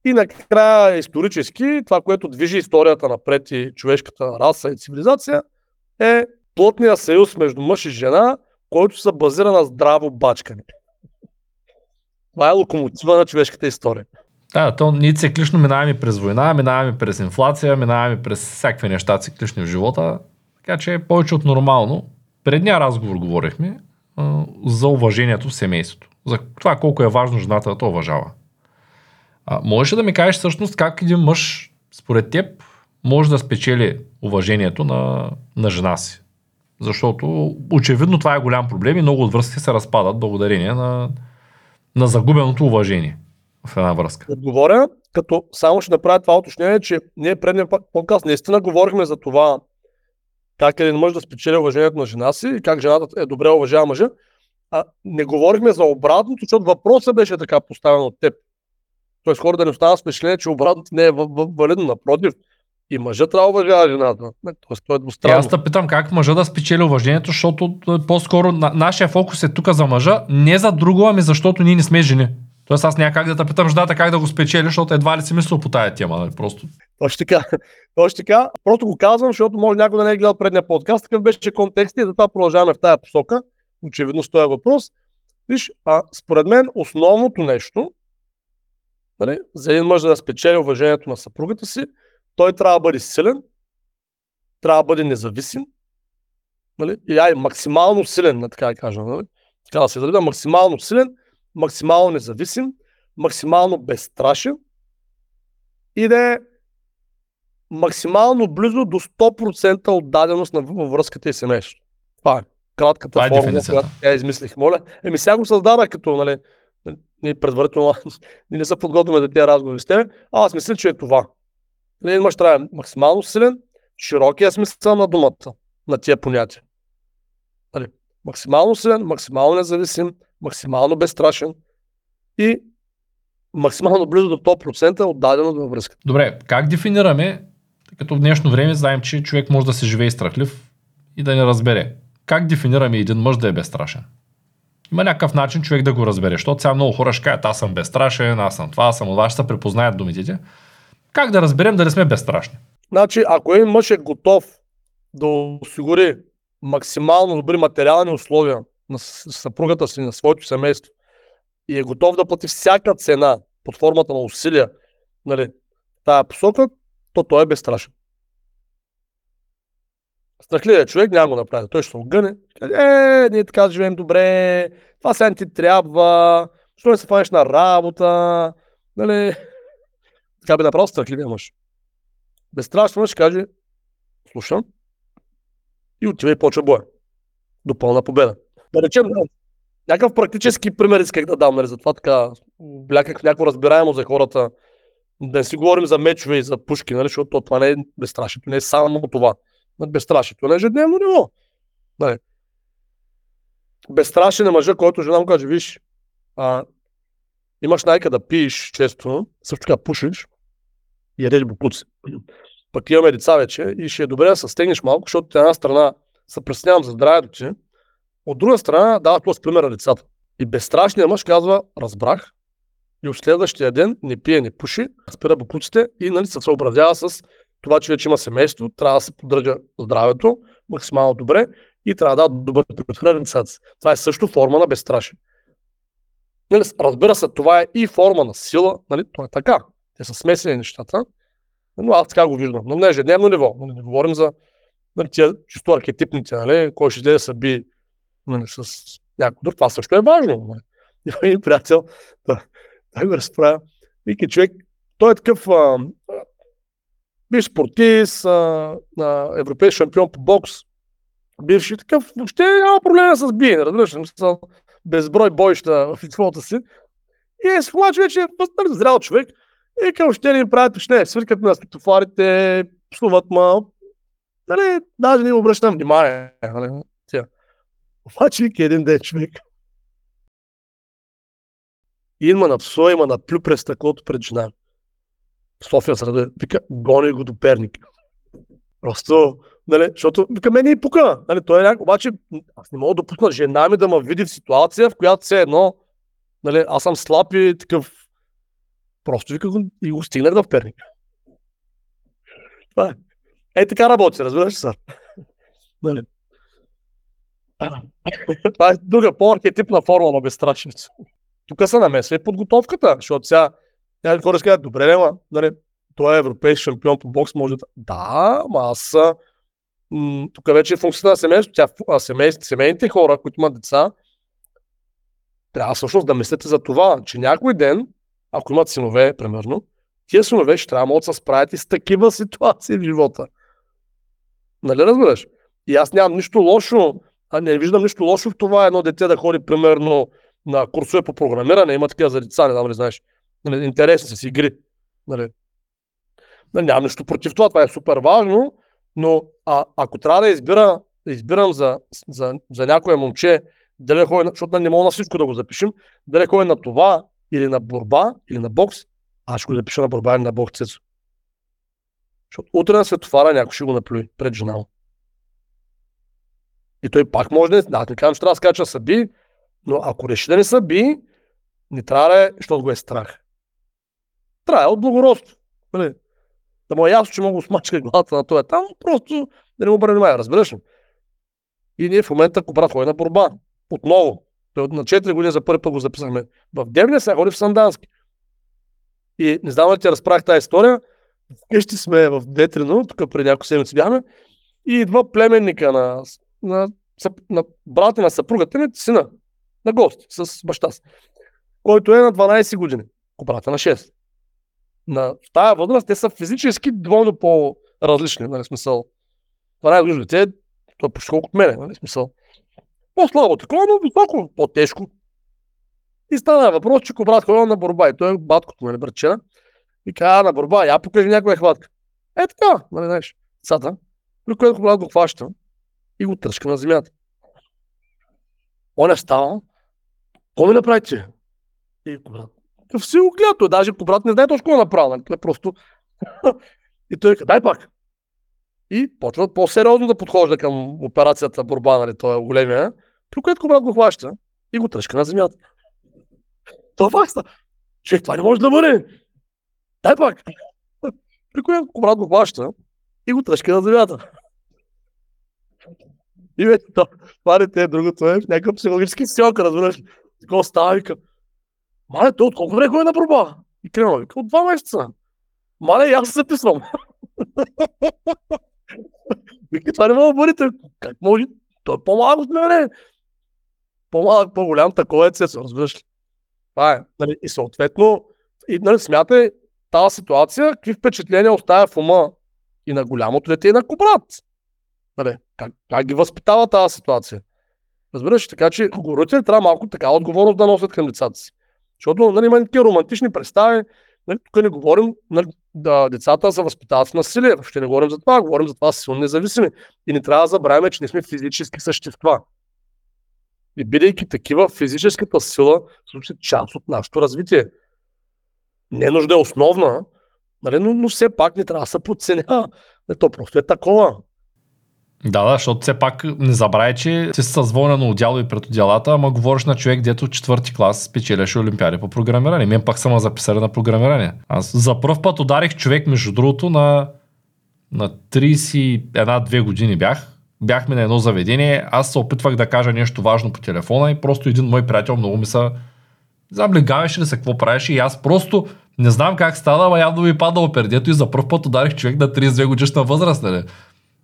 и накрая исторически това, което движи историята напред и човешката раса и цивилизация е плотния съюз между мъж и жена, който се базира на здраво бачкане. Това е локомотива на човешката история. Да, то ние циклично минаваме през война, минаваме през инфлация, минаваме през всякакви неща циклични в живота, така че е повече от нормално. Предния разговор говорихме а, за уважението в семейството. За това колко е важно жената да то уважава. А, можеш да ми кажеш всъщност как един мъж, според теб, може да спечели уважението на, на жена си? Защото очевидно това е голям проблем и много от връзки се разпадат благодарение на, на загубеното уважение в една връзка. Отговоря, като само ще направя това уточнение, че ние предния подкаст наистина говорихме за това как един мъж да спечели уважението на жена си и как жената е добре уважава мъжа. А не говорихме за обратното, защото въпросът беше така поставен от теб. Тоест хора да не остават впечатление, че обратното не е валидно. Напротив, и мъжът трябва да уважава жената. Тоест, това е двустранно. аз те питам как мъжа да спечели уважението, защото е, по-скоро на, нашия фокус е тук за мъжа, не за друго, ами защото ние не сме жени. Тоест аз няма как да те питам жената как да го спечели, защото едва ли си мислил по тая тема. Нали? Просто. Точно така. Точно така. Просто го казвам, защото може някой да не е гледал предния подкаст. Такъв беше контекст и затова продължаваме в тази посока. Очевидно с този въпрос. Виж, а, според мен основното нещо, нали, за един мъж да спечели уважението на съпругата си, той трябва да бъде силен, трябва да бъде независим, нали? и ай, максимално силен, така да кажа, нали? така да се даде, максимално силен, максимално независим, максимално безстрашен и да е максимално близо до 100% отдаденост на във връзката и семейството. Това е кратката Това е формула, която я измислих. Моля. Еми сега го създадах като, нали, ние предварително ние не са подготвяме за тези разговори с теб. А, аз мисля, че е това. Един мъж трябва максимално силен, широкия смисъл на думата, на тия понятия. Нали, максимално силен, максимално независим, максимално безстрашен и максимално близо до 100% отдадено във връзка. Добре, как дефинираме, като в днешно време знаем, че човек може да се живее страхлив и да не разбере. Как дефинираме един мъж да е безстрашен? Има някакъв начин човек да го разбере, защото сега много хора ще кажат, аз съм безстрашен, аз съм това, аз съм това, ще се препознаят думите. Как да разберем дали сме безстрашни? Значи, ако един мъж е готов да осигури максимално добри материални условия на съпругата си, на своето семейство и е готов да плати всяка цена под формата на усилия, нали, тая посока, то той е безстрашен. Страхливият човек няма го направи. Той ще се огъне. Е, ние така живеем добре, това сега ти трябва, що не се фанеш на работа, нали, така би направил страхливия мъж. Безстрашен мъж каже, слушам, и отива и почва боя. До пълна победа. Да речем, някакъв практически пример исках да дам, нали, затова така бляках някакво разбираемо за хората. Да не си говорим за мечове и за пушки, нали, защото това не е безстрашието, не е само това. Безстрашието не е ежедневно ниво. Нали. Безстрашен е мъжа, който жена му каже, виж, а, имаш найка да пиеш често, също така пушиш и ядеш букуци. Пък имаме деца вече и ще е добре да се стегнеш малко, защото от една страна се преснявам за здравето ти, от друга страна дава този пример на децата. И безстрашният мъж казва, разбрах, и от следващия ден не пие, не пуши, спира букуците и нали, се съобразява с това, че вече има семейство, трябва да се поддържа здравето максимално добре и трябва да дава добър пример на децата Това е също форма на безстрашие. Нали, разбира се, това е и форма на сила, нали, то е така. Те са смесени нещата, но аз така го виждам. Но не ежедневно ниво. Нали, не говорим за нали, тия чисто архетипните, нали, кой ще да се би нали, с някой друг. Това също е важно. Има един приятел, да, Той го разправя. Вика човек, той е такъв а, бивш спортист, а, а, европейски шампион по бокс, бивши такъв, въобще няма проблема с биене, разбираш, безброй бойща в твоята си. И е схвач вече е зрял човек. И към ще ни правят впечатление. Свиркат на светофарите, псуват ма. Нали, даже не обръщам внимание. Нали, Обаче един ден човек. И има на псо, има на плю през стъклото пред жена. София среда. Вика, гони го до Перник. Просто, нали, защото, вика, мен и пука. Нали, той е някак, обаче, аз не мога да допусна жена ми да ме види в ситуация, в която все едно, нали, аз съм слаб и такъв. Просто вика и го стигнах в Перник. Това е. Е, така работи, разбираш се. Нали. Това е друга по-архетипна форма на безстрачница. Тук се намесва и подготовката, защото сега някои хора казват, добре, ма, нали, той е европейски шампион по бокс, може да... Да, ама аз м- тук вече е функцията на семейството. Тя, а семей, семейните хора, които имат деца, трябва всъщност да мислите за това, че някой ден, ако имат синове, примерно, тия синове ще трябва да се справят и с такива ситуации в живота. Нали разбираш? И аз нямам нищо лошо, а не виждам нищо лошо в това едно дете да ходи, примерно, на курсове по програмиране, има такива за деца, не знам ли знаеш. Нали, интересни с игри. Нали. Нали, нямам нищо против това, това е супер важно, но а, ако трябва да избира, избирам за, за, за някое момче, дали ходи, защото не мога на всичко да го запишем, дали ходи на това, или на борба, или на бокс, аз ще го запиша на борба или на бокс. Защото утре на светофара някой ще го наплюи пред жена. И той пак може да не... Да, не казвам, че трябва да скача съби, но ако реши да не съби, не трябва да е, защото го е страх. Трябва е от благородство. Нали? Да му е ясно, че мога да смачка главата на това там, просто да не му обърне внимание, разбираш ли? И ние в момента, ако брат ходи на борба, отново, той на 4 години за първи път го записахме. В Девня сега ходи в Сандански. И не знам ли ти разправих тази история. Вкъщи сме в Детрино, тук преди няколко седмици бяхме, и идва племенника на, на, на брата на съпругата ми, сина, на гости с баща си, който е на 12 години, брата на 6. На, в тази възраст те са физически двойно по-различни, нали, смисъл. 12 години дете, той е почти колко от мене, нали, смисъл. По-слабо такова, но високо, по-тежко. И стана въпрос, че брат ходил на борба и той е баткото, нали, братчина. И каза, на борба, я покажи някоя хватка. Е така, нали, знаеш, цата. При което брат го хваща и го тръжка на земята. Он е станал, какво ми направите? И брат, в си го гледа, даже брат не знае точно какво е направил, нали? просто... и той каза, дай пак. И почва по-сериозно да подхожда към операцията борба, нали, той е големия, при което брат го хваща и го тръжка на земята. Това е Човек, това не може да бъде. Дай пак. При което брат го хваща и го тръжка на земята. И вече това дете другото е някакъв психологически силка, разбираш. Такова става, вика. Мале, той от колко време е на проба? И Крема вика, от два месеца. Мале, аз се записвам. вика, това не мога да бъде. Как може? Той е по-малък от мене. По-малък, по-голям, такова е цесо, разбираш ли? Това е. Нали, и съответно, и нали, смятай тази ситуация, какви впечатления оставя в ума и на голямото дете, и на кобрат. Нали, как, как ги възпитава тази ситуация? Разбираш, така че родители трябва малко така отговорност да носят към децата си. Защото нали, има такива романтични представи. Нали, тук не говорим нали, да децата се възпитават в насилие. Ще не говорим за това, говорим за това силно независими. И не трябва да забравяме, че не сме физически същества. И бидейки такива, физическата сила е част от нашето развитие. Не нужда е основна, нали, но, но все пак не трябва да се подценява. То просто е такова. Да, да, защото все пак не забравяй, че си с на отдяло и пред отделата, ама говориш на човек, дето четвърти клас спечеляше олимпиади по програмиране. Мен пак съм записали на програмиране. Аз за първ път ударих човек, между другото, на, на 31-2 години бях. Бяхме на едно заведение, аз се опитвах да кажа нещо важно по телефона и просто един мой приятел много ми се заблигаваше ли се какво правеше и аз просто не знам как стана, ама явно ми падало пердето и за първ път ударих човек на 32 годишна възраст. Нали?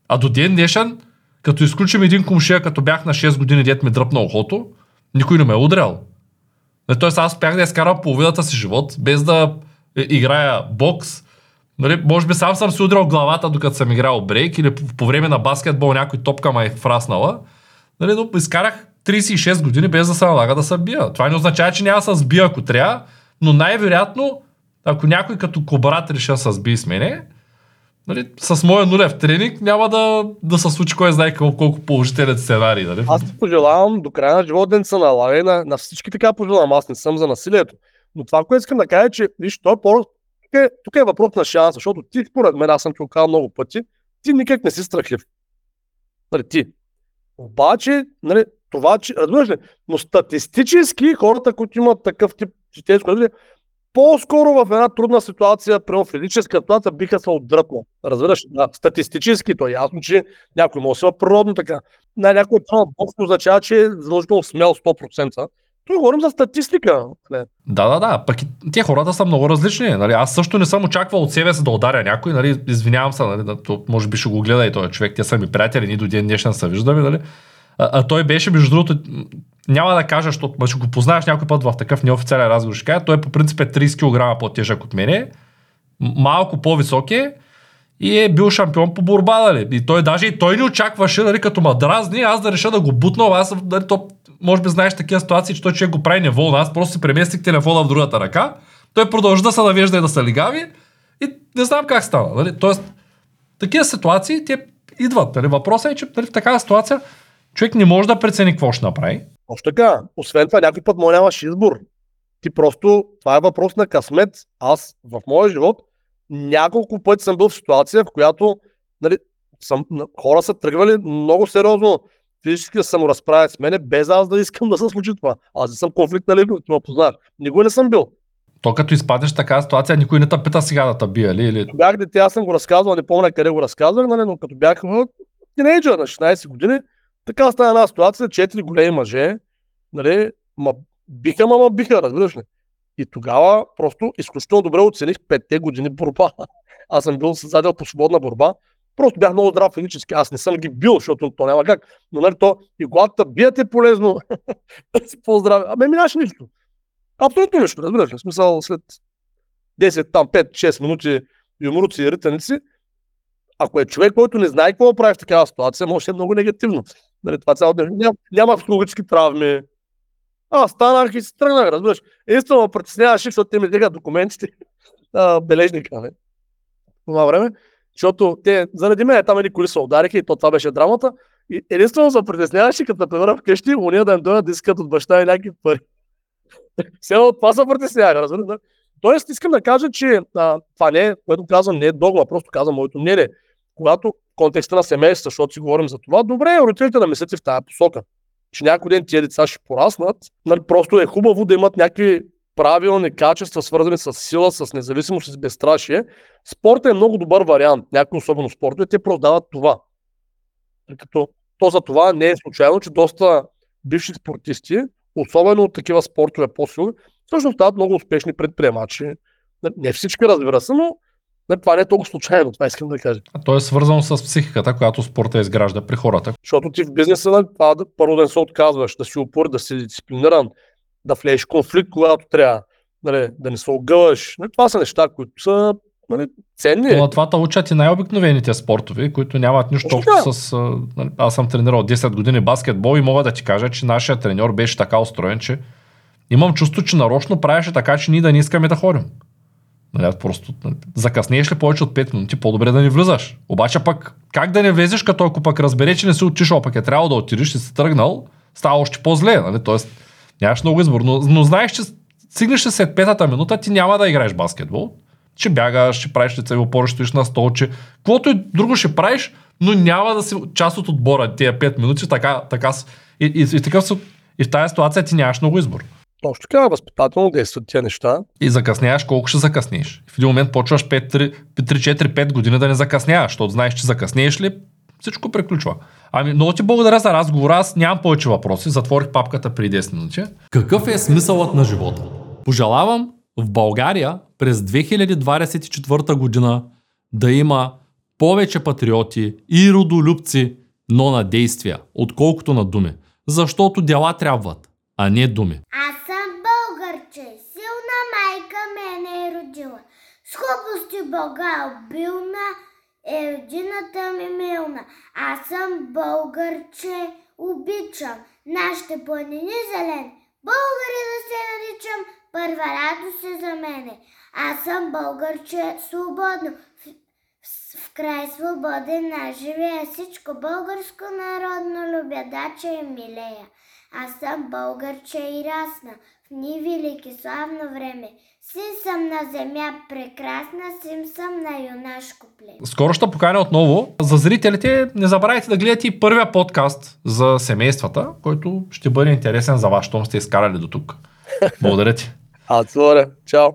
А до ден днешен, като изключим един комшия, като бях на 6 години, дет ми дръпна ухото, никой не ме е удрял. Тоест аз успях да изкарам половината си живот, без да е, играя бокс. Нали, може би сам съм си удрял главата, докато съм играл брейк или по, време на баскетбол някой топка ма е фраснала. Нали, но изкарах 36 години без да се налага да се бия. Това не означава, че няма да се сбия ако трябва, но най-вероятно, ако някой като кобрат реши да се сбие с мене, нали, с моя нулев тренинг няма да, да се случи кой знае колко, положителен сценарий. Нали? Аз ти пожелавам до края на живота да се налага на, на всички така пожелавам. Аз не съм за насилието. Но това, което искам да кажа, е, че виж, той е по тук е, тук е въпрос на шанс, защото ти, според мен, аз съм ти го много пъти, ти никак не си страхлив. Нали, ти. Обаче, нали, това, че, разбираш ли, но статистически хората, които имат такъв тип житейско развитие, по-скоро в една трудна ситуация, при физическа ситуация, биха се отдръпнал. Разбираш? Да, статистически то е ясно, че някой може да природно така. На някой план бокс означава, че е задължително смел 100%. Тук говорим за статистика. Не. Да, да, да. Пък те хората са много различни. Нали? Аз също не съм очаквал от себе си да ударя някой. Нали? Извинявам се, нали? Може би ще го гледа и този човек. Те са ми приятели, ни до ден днешен се виждаме. Нали? А, а, той беше, между другото, няма да кажа, защото ще го познаеш някой път в такъв неофициален разговор. Ще кажа, той по принцип е 30 кг по-тежък от мене, малко по-висок е и е бил шампион по борба, нали? И той даже и той не очакваше, нали, като ма дразни, аз да реша да го бутна, аз, нали, то, може би знаеш такива ситуации, че той човек го прави неволно. Аз просто си преместих телефона в другата ръка, той продължи да се навежда и да се лигави и не знам как стана. Нали? Тоест, такива ситуации, те идват. Нали? Въпросът е, че нали, в такава ситуация човек не може да прецени какво ще направи. Още така. Освен това, някой път му нямаш избор. Ти просто, това е въпрос на късмет. Аз в моя живот няколко пъти съм бил в ситуация, в която нали, съм, хора са тръгвали много сериозно физически да се му разправят с мене, без аз да искам да се случи това. Аз не съм конфликт на личност, ме познах. Никой не съм бил. То като изпадеш в такава ситуация, никой не те пита сега да те бие, ли? Или... Бях дете, аз съм го разказвал, не помня къде го разказвах, нали, но като бях тинейджър на 16 години, така стана една ситуация, четири големи мъже, нали, ма биха, ма, ма биха, разбираш ли. И тогава просто изключително добре оцених петте години борба. Аз съм бил създадел по свободна борба. Просто бях много здрав физически. Аз не съм ги бил, защото то няма как. Но нали, то и когато бият е полезно си по-здраве. Абе, минаш нищо. Абсолютно нищо, разбираш ли. Смисъл след 10, там 5-6 минути юмруци и ританици, ако е човек, който не знае какво прави в такава ситуация, може да е много негативно. Нали, това цяло ден. Ням, няма психологически травми. А, станах и се тръгнах, разбираш. Единствено ме притесняваше, защото те ми взеха документите, а, бележника, не? по това време, защото те, заради мен, там едни коли се удариха и то това беше драмата. И единствено се притесняваше, като например вкъщи, уния да им дойдат да искат от баща и някакви пари. Все от това се притесняваха, разбираш. Тоест, искам да кажа, че а, това не е, което казвам, не е догма, просто казвам моето мнение. Когато контекста на семейство, защото си говорим за това, добре, родителите да мислят в тази посока. Че някой ден тия деца ще пораснат, нали, просто е хубаво да имат някакви правилни качества, свързани с сила, с независимост, с безстрашие. Спортът е много добър вариант. Някои особено спортове, те продават това. Като то за това не е случайно, че доста бивши спортисти, особено от такива спортове по-силни, всъщност стават много успешни предприемачи. Не всички, разбира се, но не, това не е толкова случайно, това искам да кажа. А то е свързано с психиката, която спорта изгражда при хората. Защото ти в бизнеса, нали, това да, първо да не се отказваш, да си упор, да си дисциплиниран, да влезеш конфликт, когато трябва, нали, да не се огъваш. Нали, това са неща, които са нали, ценни. Но това те учат и най-обикновените спортове, които нямат нищо общо с... Нали, аз съм тренирал 10 години баскетбол и мога да ти кажа, че нашия треньор беше така устроен, че имам чувство, че нарочно правеше така, че ние да не искаме да ходим. Нали, просто нали, закъснееш ли повече от 5 минути, по-добре да не влизаш. Обаче пък, как да не влезеш, като ако пък разбере, че не си отишъл, пък е трябвало да отидеш и си тръгнал, става още по-зле. Нали? Тоест, нямаш много избор. Но, но знаеш, че стигнеш след петата минута, ти няма да играеш баскетбол. Ще бягаш, ще правиш лицеви опори, стоиш на столче. Каквото и друго ще правиш, но няма да си част от отбора тия 5 минути. Така, така, и, и, и, такъв, и в тази ситуация ти нямаш много избор. Точно така, възпитателно действат тия неща. И закъсняваш колко ще закъснеш. В един момент почваш 3-4-5 години да не закъсняваш, защото знаеш, че закъснееш ли, всичко приключва. Ами, много ти благодаря за разговора. Аз нямам повече въпроси. Затворих папката при 10 минути. Какъв е смисълът на живота? Пожелавам в България през 2024 година да има повече патриоти и родолюбци, но на действия, отколкото на думи. Защото дела трябват, а не думи. Аз че е силна майка мене е родила. С хубости Бога обилна е родината ми милна. Аз съм българче, обичам нашите планини зелени. Българи да се наричам, първа радост е за мене. Аз съм българче, е свободно, в, в край свободен аз живея. Всичко българско народно любя, дача и е милея. Аз съм българче и расна, в ни велики славно време. Син съм на земя прекрасна, син съм на юнашко племе. Скоро ще поканя отново. За зрителите не забравяйте да гледате и първия подкаст за семействата, който ще бъде интересен за вас, щом сте изкарали до тук. Благодаря ти. А, чао!